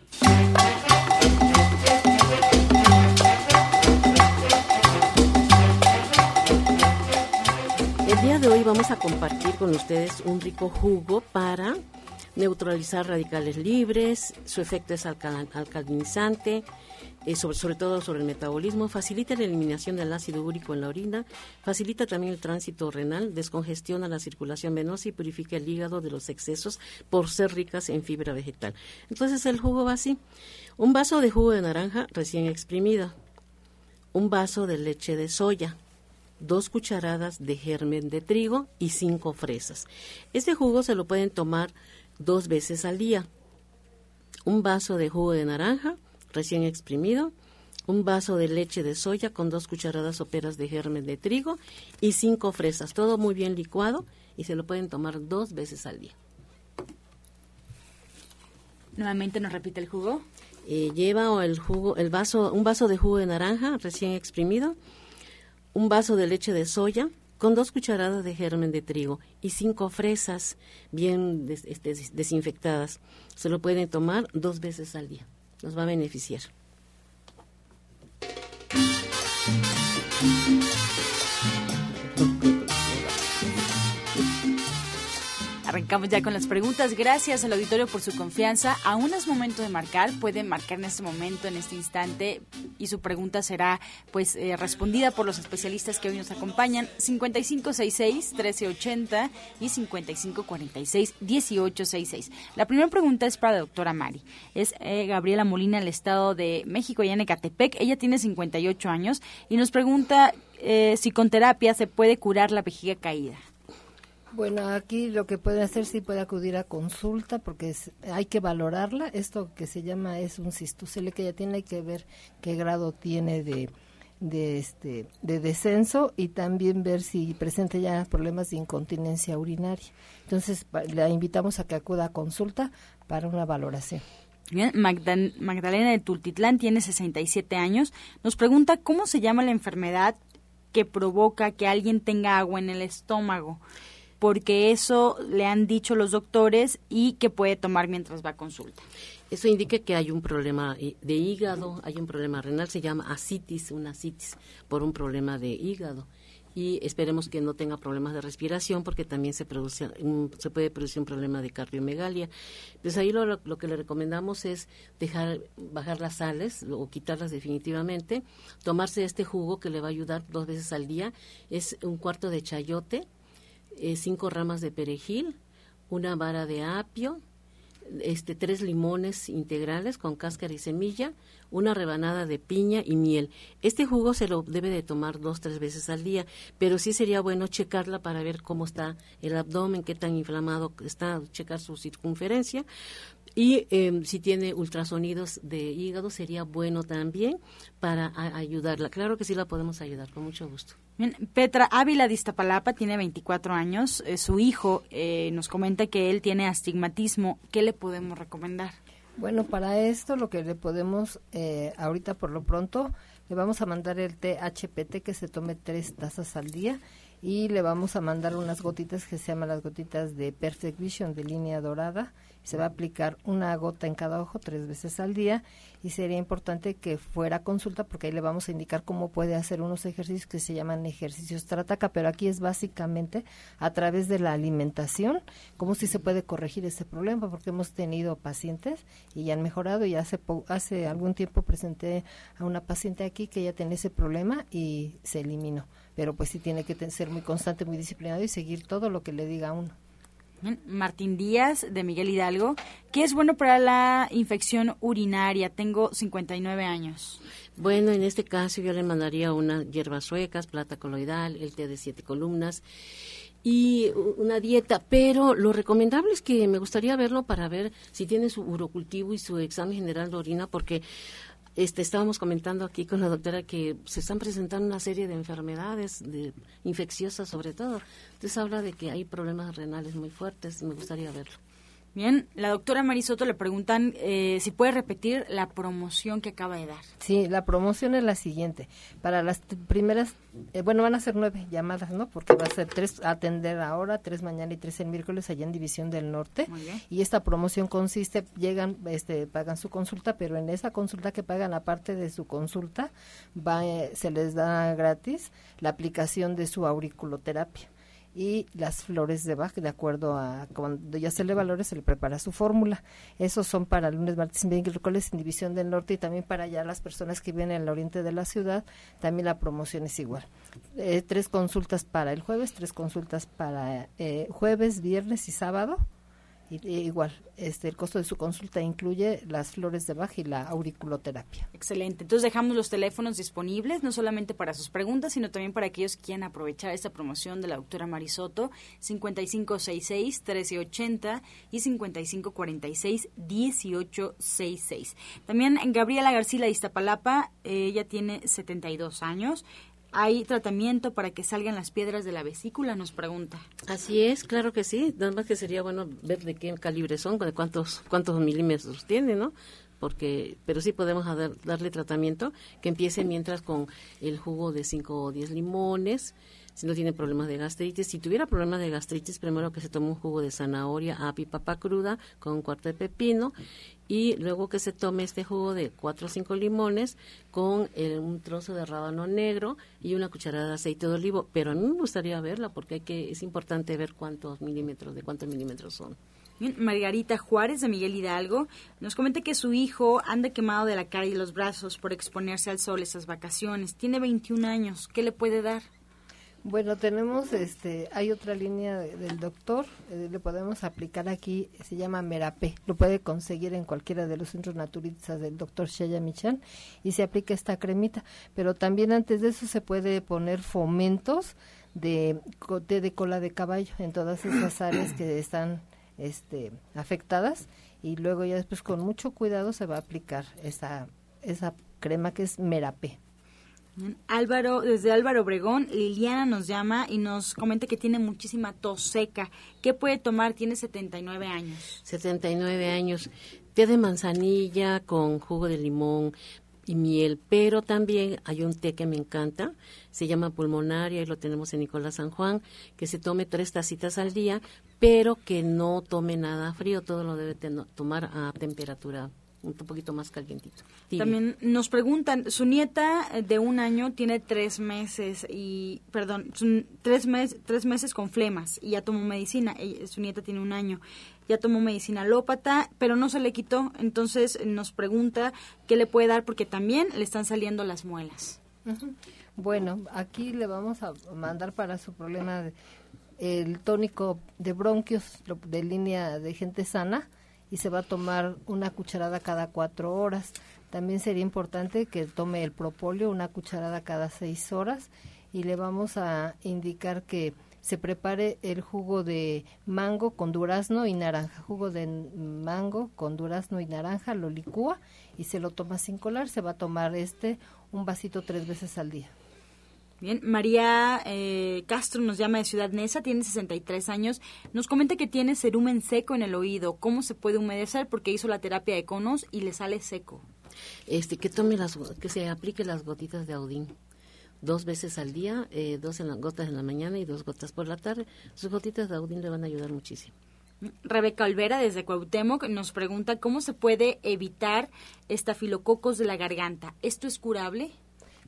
El día de hoy vamos a compartir con ustedes un rico jugo para neutralizar radicales libres, su efecto es alcalinizante, eh, sobre, sobre, todo sobre el metabolismo, facilita la eliminación del ácido úrico en la orina, facilita también el tránsito renal, descongestiona la circulación venosa y purifica el hígado de los excesos por ser ricas en fibra vegetal. Entonces el jugo va así, un vaso de jugo de naranja recién exprimido, un vaso de leche de soya, dos cucharadas de germen de trigo y cinco fresas. Este jugo se lo pueden tomar dos veces al día. Un vaso de jugo de naranja recién exprimido, un vaso de leche de soya con dos cucharadas soperas de germen de trigo y cinco fresas, todo muy bien licuado y se lo pueden tomar dos veces al día. Nuevamente nos repite el jugo. Eh, lleva el jugo, el vaso, un vaso de jugo de naranja recién exprimido, un vaso de leche de soya con dos cucharadas de germen de trigo y cinco fresas bien este, desinfectadas. Se lo pueden tomar dos veces al día. Nos va a beneficiar. Arrancamos ya con las preguntas. Gracias al auditorio por su confianza. Aún es momento de marcar. Pueden marcar en este momento, en este instante, y su pregunta será pues eh, respondida por los especialistas que hoy nos acompañan. 5566-1380 y 5546-1866. La primera pregunta es para la doctora Mari. Es eh, Gabriela Molina, del Estado de México, y en Ecatepec. Ella tiene 58 años y nos pregunta eh, si con terapia se puede curar la vejiga caída. Bueno, aquí lo que puede hacer sí puede acudir a consulta porque hay que valorarla. Esto que se llama es un cistusele que ya tiene que ver qué grado tiene de de este de descenso y también ver si presenta ya problemas de incontinencia urinaria. Entonces, la invitamos a que acuda a consulta para una valoración. Bien, Magdalena de Tultitlán tiene 67 años. Nos pregunta cómo se llama la enfermedad que provoca que alguien tenga agua en el estómago porque eso le han dicho los doctores y que puede tomar mientras va a consulta. Eso indica que hay un problema de hígado, hay un problema renal, se llama asitis, una asitis, por un problema de hígado. y esperemos que no tenga problemas de respiración porque también se produce se puede producir un problema de cardiomegalia. Entonces ahí lo, lo, que le recomendamos es dejar bajar las sales o quitarlas definitivamente, tomarse este jugo que le va a ayudar dos veces al día, es un cuarto de chayote, eh, cinco ramas de perejil, una vara de apio, este, tres limones integrales con cáscara y semilla, una rebanada de piña y miel. Este jugo se lo debe de tomar dos, tres veces al día, pero sí sería bueno checarla para ver cómo está el abdomen, qué tan inflamado está, checar su circunferencia. Y em, si tiene ultrasonidos de hígado, sería bueno también para ayudarla. Claro que sí la podemos ayudar, con mucho gusto. Petra Ávila de Iztapalapa tiene 24 años. Eh, su hijo eh, nos comenta que él tiene astigmatismo. ¿Qué le podemos recomendar? Bueno, para esto lo que le podemos, eh, ahorita por lo pronto, le vamos a mandar el THPT que se tome tres tazas al día y le vamos a mandar unas gotitas que se llaman las gotitas de Perfect Vision de línea dorada. Se va a aplicar una gota en cada ojo tres veces al día y sería importante que fuera consulta porque ahí le vamos a indicar cómo puede hacer unos ejercicios que se llaman ejercicios trataca, pero aquí es básicamente a través de la alimentación, cómo si se puede corregir ese problema, porque hemos tenido pacientes y ya han mejorado y hace, hace algún tiempo presenté a una paciente aquí que ya tenía ese problema y se eliminó, pero pues sí tiene que ser muy constante, muy disciplinado y seguir todo lo que le diga a uno. Martín Díaz, de Miguel Hidalgo. ¿Qué es bueno para la infección urinaria? Tengo 59 años. Bueno, en este caso yo le mandaría unas hierbas suecas, plata coloidal, el té de siete columnas y una dieta, pero lo recomendable es que me gustaría verlo para ver si tiene su urocultivo y su examen general de orina, porque este, estábamos comentando aquí con la doctora que se están presentando una serie de enfermedades de, infecciosas sobre todo. Entonces habla de que hay problemas renales muy fuertes. Me gustaría verlo. Bien, la doctora Marisoto le preguntan eh, si puede repetir la promoción que acaba de dar. Sí, la promoción es la siguiente. Para las primeras, eh, bueno, van a ser nueve llamadas, ¿no? Porque va a ser tres atender ahora, tres mañana y tres el miércoles allá en División del Norte. Y esta promoción consiste, llegan, este, pagan su consulta, pero en esa consulta que pagan, aparte de su consulta, va, eh, se les da gratis la aplicación de su auriculoterapia y las flores de Bach, de acuerdo a cuando ya se le valore, se le prepara su fórmula. Esos son para lunes, martes y miércoles en División del Norte y también para ya las personas que vienen al oriente de la ciudad, también la promoción es igual. Eh, tres consultas para el jueves, tres consultas para eh, jueves, viernes y sábado igual, este, el costo de su consulta incluye las flores de Bach y la auriculoterapia. Excelente. Entonces dejamos los teléfonos disponibles, no solamente para sus preguntas, sino también para aquellos que quieran aprovechar esta promoción de la doctora Marisoto, 5566-1380 y 5546-1866. También Gabriela García de Iztapalapa, ella tiene 72 años, ¿Hay tratamiento para que salgan las piedras de la vesícula? Nos pregunta. Así es, claro que sí. Nada más que sería bueno ver de qué calibre son, de cuántos, cuántos milímetros tiene, ¿no? porque pero sí podemos darle tratamiento que empiece mientras con el jugo de 5 o 10 limones si no tiene problemas de gastritis. Si tuviera problemas de gastritis, primero que se tome un jugo de zanahoria, api, papa cruda con un cuarto de pepino y luego que se tome este jugo de 4 o 5 limones con un trozo de rábano negro y una cucharada de aceite de olivo. Pero a mí me gustaría verla porque hay que, es importante ver cuántos milímetros, de cuántos milímetros son. Margarita Juárez de Miguel Hidalgo nos comenta que su hijo anda quemado de la cara y los brazos por exponerse al sol esas vacaciones. Tiene 21 años. ¿Qué le puede dar? Bueno, tenemos, este, hay otra línea del doctor, eh, le podemos aplicar aquí, se llama Merapé, lo puede conseguir en cualquiera de los centros naturistas del doctor Shaya Michan y se aplica esta cremita, pero también antes de eso se puede poner fomentos de, de cola de caballo en todas esas áreas que están este, afectadas y luego ya después con mucho cuidado se va a aplicar esa, esa crema que es Merapé. Álvaro, desde Álvaro Obregón, Liliana nos llama y nos comenta que tiene muchísima tos seca. ¿Qué puede tomar? Tiene 79 años. 79 años. Té de manzanilla con jugo de limón y miel, pero también hay un té que me encanta, se llama pulmonaria y lo tenemos en Nicolás San Juan, que se tome tres tacitas al día, pero que no tome nada frío, todo lo debe tomar a temperatura un poquito más calientito. También nos preguntan, su nieta eh, de un año tiene tres meses y, perdón, tres, mes, tres meses con flemas y ya tomó medicina. su nieta tiene un año, ya tomó medicina alópata, pero no se le quitó. Entonces nos pregunta qué le puede dar porque también le están saliendo las muelas. Bueno, aquí le vamos a mandar para su problema de, el tónico de bronquios de línea de gente sana y se va a tomar una cucharada cada cuatro horas. También sería importante que tome el propóleo, una cucharada cada seis horas, y le vamos a indicar que se prepare el jugo de mango con durazno y naranja. Jugo de mango con durazno y naranja, lo licúa y se lo toma sin colar. Se va a tomar este un vasito tres veces al día. Bien, María eh, Castro nos llama de Ciudad Neza, tiene 63 años. Nos comenta que tiene cerumen seco en el oído. ¿Cómo se puede humedecer? Porque hizo la terapia de conos y le sale seco. Este, que tome las, que se aplique las gotitas de Audín dos veces al día, eh, dos en las gotas en la mañana y dos gotas por la tarde. Sus gotitas de Audín le van a ayudar muchísimo. Rebeca Olvera desde Cuauhtémoc nos pregunta cómo se puede evitar estafilococos de la garganta. ¿Esto es curable?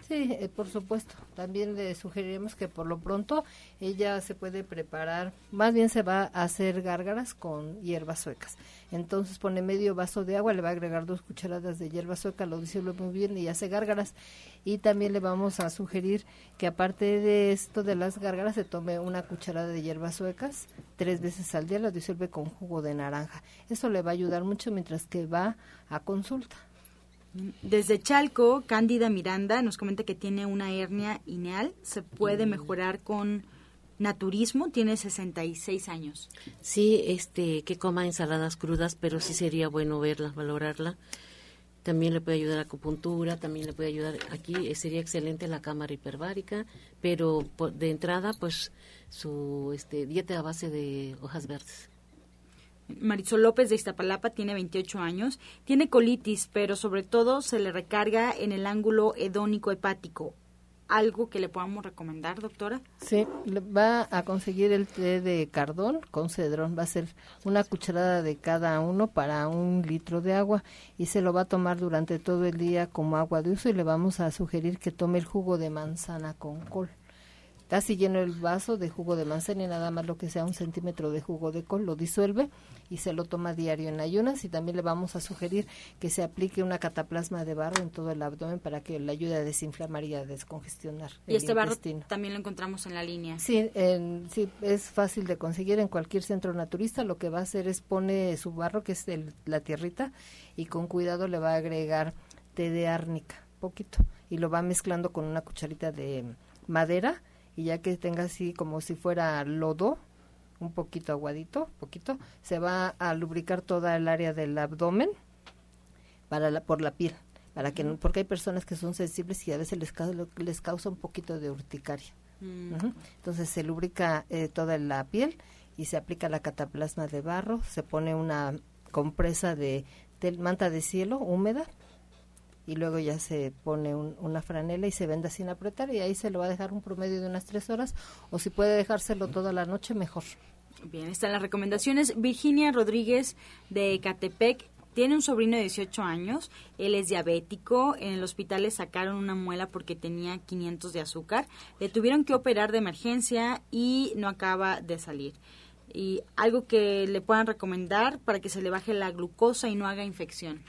Sí, eh, por supuesto. También le sugeriremos que por lo pronto ella se puede preparar, más bien se va a hacer gárgaras con hierbas suecas. Entonces pone medio vaso de agua, le va a agregar dos cucharadas de hierba sueca, lo disuelve muy bien y hace gárgaras. Y también le vamos a sugerir que aparte de esto de las gárgaras se tome una cucharada de hierbas suecas tres veces al día, lo disuelve con jugo de naranja. Eso le va a ayudar mucho mientras que va a consulta. Desde Chalco, Cándida Miranda nos comenta que tiene una hernia ineal. Se puede mm. mejorar con naturismo. Tiene 66 años. Sí, este, que coma ensaladas crudas, pero sí sería bueno verla, valorarla. También le puede ayudar a acupuntura, también le puede ayudar aquí, eh, sería excelente la cámara hiperbárica, pero de entrada, pues su este, dieta a base de hojas verdes. Marisol López de Iztapalapa tiene 28 años, tiene colitis, pero sobre todo se le recarga en el ángulo hedónico hepático. ¿Algo que le podamos recomendar, doctora? Sí, va a conseguir el té de cardón con cedrón. Va a ser una cucharada de cada uno para un litro de agua y se lo va a tomar durante todo el día como agua de uso y le vamos a sugerir que tome el jugo de manzana con col casi lleno el vaso de jugo de manzana y nada más lo que sea un centímetro de jugo de col, lo disuelve y se lo toma diario en ayunas y también le vamos a sugerir que se aplique una cataplasma de barro en todo el abdomen para que le ayude a desinflamar y a descongestionar. Y este barro también lo encontramos en la línea. Sí, sí, es fácil de conseguir en cualquier centro naturista. Lo que va a hacer es pone su barro, que es la tierrita, y con cuidado le va a agregar té de árnica, poquito, y lo va mezclando con una cucharita de madera y ya que tenga así como si fuera lodo, un poquito aguadito, poquito, se va a lubricar toda el área del abdomen para la, por la piel, para que porque hay personas que son sensibles y a veces les, les causa un poquito de urticaria. Mm. Entonces se lubrica eh, toda la piel y se aplica la cataplasma de barro, se pone una compresa de manta de cielo húmeda y luego ya se pone una franela y se venda sin apretar y ahí se lo va a dejar un promedio de unas tres horas o si puede dejárselo toda la noche mejor. Bien, están las recomendaciones. Virginia Rodríguez de Catepec tiene un sobrino de 18 años, él es diabético, en el hospital le sacaron una muela porque tenía 500 de azúcar, le tuvieron que operar de emergencia y no acaba de salir. Y algo que le puedan recomendar para que se le baje la glucosa y no haga infección.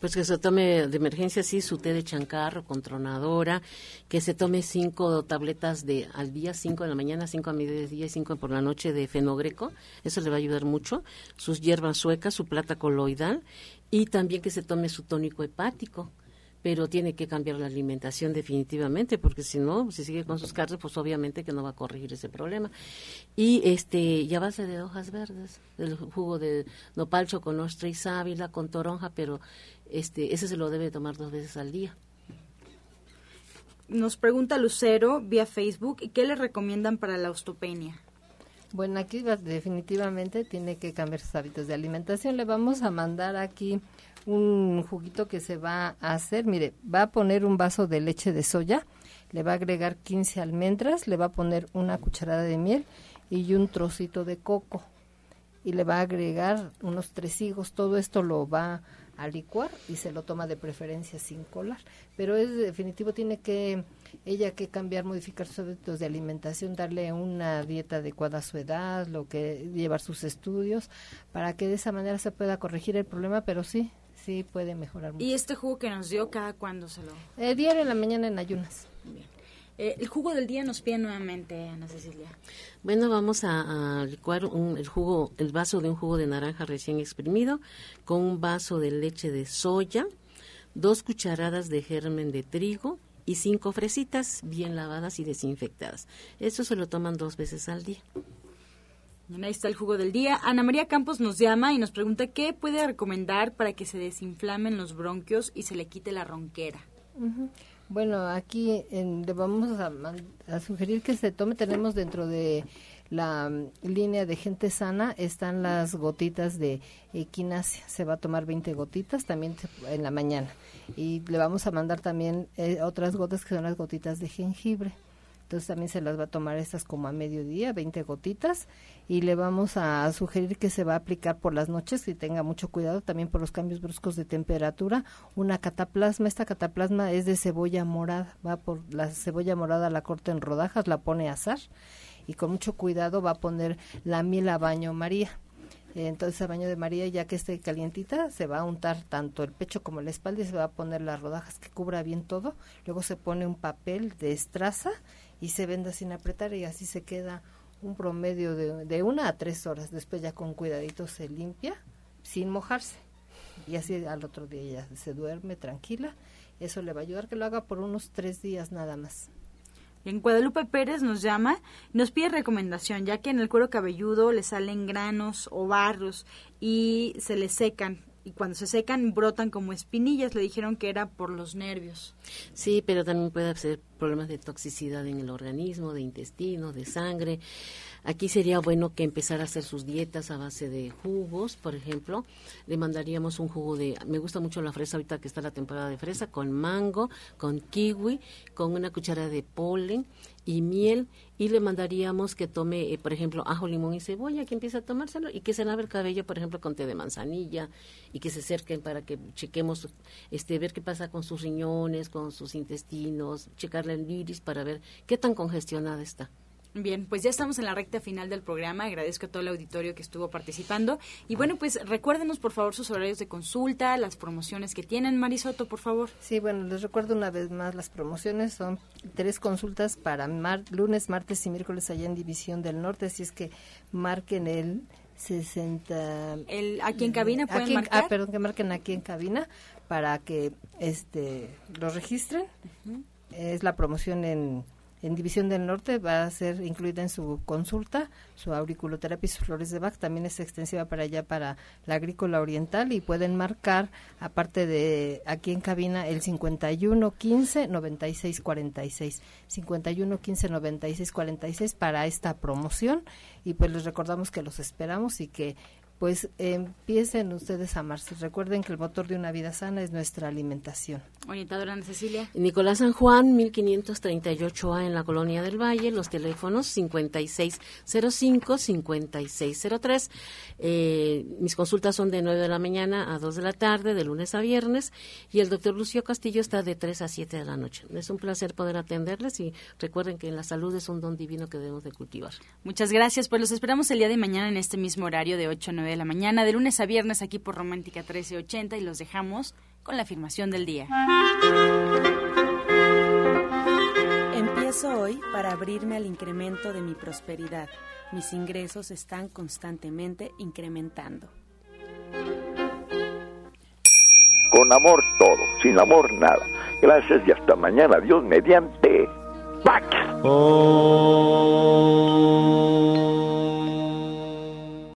Pues que se tome de emergencia, sí, su té de chancarro con tronadora, que se tome cinco tabletas de al día, cinco en la mañana, cinco a mediodía y cinco por la noche de fenogreco. Eso le va a ayudar mucho. Sus hierbas suecas, su plata coloidal y también que se tome su tónico hepático pero tiene que cambiar la alimentación definitivamente porque si no si sigue con sus carnes pues obviamente que no va a corregir ese problema. Y este ya base de hojas verdes el jugo de nopalcho con ostra y sábila con toronja pero este ese se lo debe tomar dos veces al día. Nos pregunta Lucero vía Facebook qué le recomiendan para la osteopenia bueno, aquí definitivamente tiene que cambiar sus hábitos de alimentación. Le vamos a mandar aquí un juguito que se va a hacer. Mire, va a poner un vaso de leche de soya, le va a agregar 15 almendras, le va a poner una cucharada de miel y un trocito de coco. Y le va a agregar unos tres higos. Todo esto lo va a licuar y se lo toma de preferencia sin colar. Pero es definitivo, tiene que ella que cambiar, modificar sus hábitos de alimentación, darle una dieta adecuada a su edad, lo que llevar sus estudios, para que de esa manera se pueda corregir el problema, pero sí, sí puede mejorar mucho. ¿Y este jugo que nos dio cada cuándo se lo...? Eh, diario en la mañana en ayunas. Eh, el jugo del día nos pide nuevamente, Ana Cecilia. Bueno, vamos a, licuar un, el jugo, el vaso de un jugo de naranja recién exprimido con un vaso de leche de soya, dos cucharadas de germen de trigo y cinco fresitas bien lavadas y desinfectadas. Esto se lo toman dos veces al día. Ahí está el jugo del día. Ana María Campos nos llama y nos pregunta qué puede recomendar para que se desinflamen los bronquios y se le quite la ronquera. Bueno, aquí le vamos a, sugerir que se tome, tenemos dentro de la mm, línea de gente sana, están las gotitas de equinacia, se va a tomar 20 gotitas también en la mañana y le vamos a mandar también eh, otras gotas que son las gotitas de jengibre. Entonces también se las va a tomar estas como a mediodía, 20 gotitas, y le vamos a sugerir que se va a aplicar por las noches y tenga mucho cuidado también por los cambios bruscos de temperatura. Una cataplasma, esta cataplasma es de cebolla morada, va por la cebolla morada, la corta en rodajas, la pone a asar y con mucho cuidado va a poner la miel a baño María. Entonces a baño de María, ya que esté calientita, se va a untar tanto el pecho como la espalda y se va a poner las rodajas que cubra bien todo. Luego se pone un papel de estraza y se venda sin apretar y así se queda un promedio de, de una a tres horas. Después ya con cuidadito se limpia sin mojarse y así al otro día ya se duerme tranquila. Eso le va a ayudar que lo haga por unos tres días nada más. En Guadalupe Pérez nos llama nos pide recomendación, ya que en el cuero cabelludo le salen granos o barros y se le secan y cuando se secan brotan como espinillas. Le dijeron que era por los nervios. Sí, pero también puede ser problemas de toxicidad en el organismo, de intestino, de sangre. Aquí sería bueno que empezara a hacer sus dietas a base de jugos, por ejemplo. Le mandaríamos un jugo de, me gusta mucho la fresa ahorita que está la temporada de fresa, con mango, con kiwi, con una cuchara de polen y miel y le mandaríamos que tome, eh, por ejemplo, ajo, limón y cebolla, que empiece a tomárselo y que se lave el cabello, por ejemplo, con té de manzanilla y que se acerquen para que chequemos, este, ver qué pasa con sus riñones, con sus intestinos, checarle el iris para ver qué tan congestionada está. Bien, pues ya estamos en la recta final del programa. Agradezco a todo el auditorio que estuvo participando. Y bueno, pues recuérdenos por favor sus horarios de consulta, las promociones que tienen. Marisoto, por favor. Sí, bueno, les recuerdo una vez más las promociones. Son tres consultas para lunes, martes y miércoles allá en División del Norte. Así es que marquen el 60. El, aquí en cabina pueden aquí, marcar. Ah, perdón, que marquen aquí en cabina para que este lo registren. Es la promoción en en División del Norte va a ser incluida en su consulta su auriculoterapia y sus flores de Bach. También es extensiva para allá, para la agrícola oriental y pueden marcar, aparte de aquí en cabina, el 51 15 96 46. 51 15 96 46 para esta promoción. Y pues les recordamos que los esperamos y que pues empiecen ustedes a amarse. Recuerden que el motor de una vida sana es nuestra alimentación. Orientadora Ana Cecilia. Nicolás San Juan, 1538A en la Colonia del Valle, los teléfonos 5605-5603. Eh, mis consultas son de 9 de la mañana a 2 de la tarde, de lunes a viernes, y el doctor Lucio Castillo está de 3 a 7 de la noche. Es un placer poder atenderles y recuerden que la salud es un don divino que debemos de cultivar. Muchas gracias, pues los esperamos el día de mañana en este mismo horario de 8 a 9 de la mañana, de lunes a viernes aquí por Romántica 1380 y los dejamos con la afirmación del día. Empiezo hoy para abrirme al incremento de mi prosperidad. Mis ingresos están constantemente incrementando. Con amor todo, sin amor nada. Gracias y hasta mañana. Dios mediante. ¡Pax! Oh.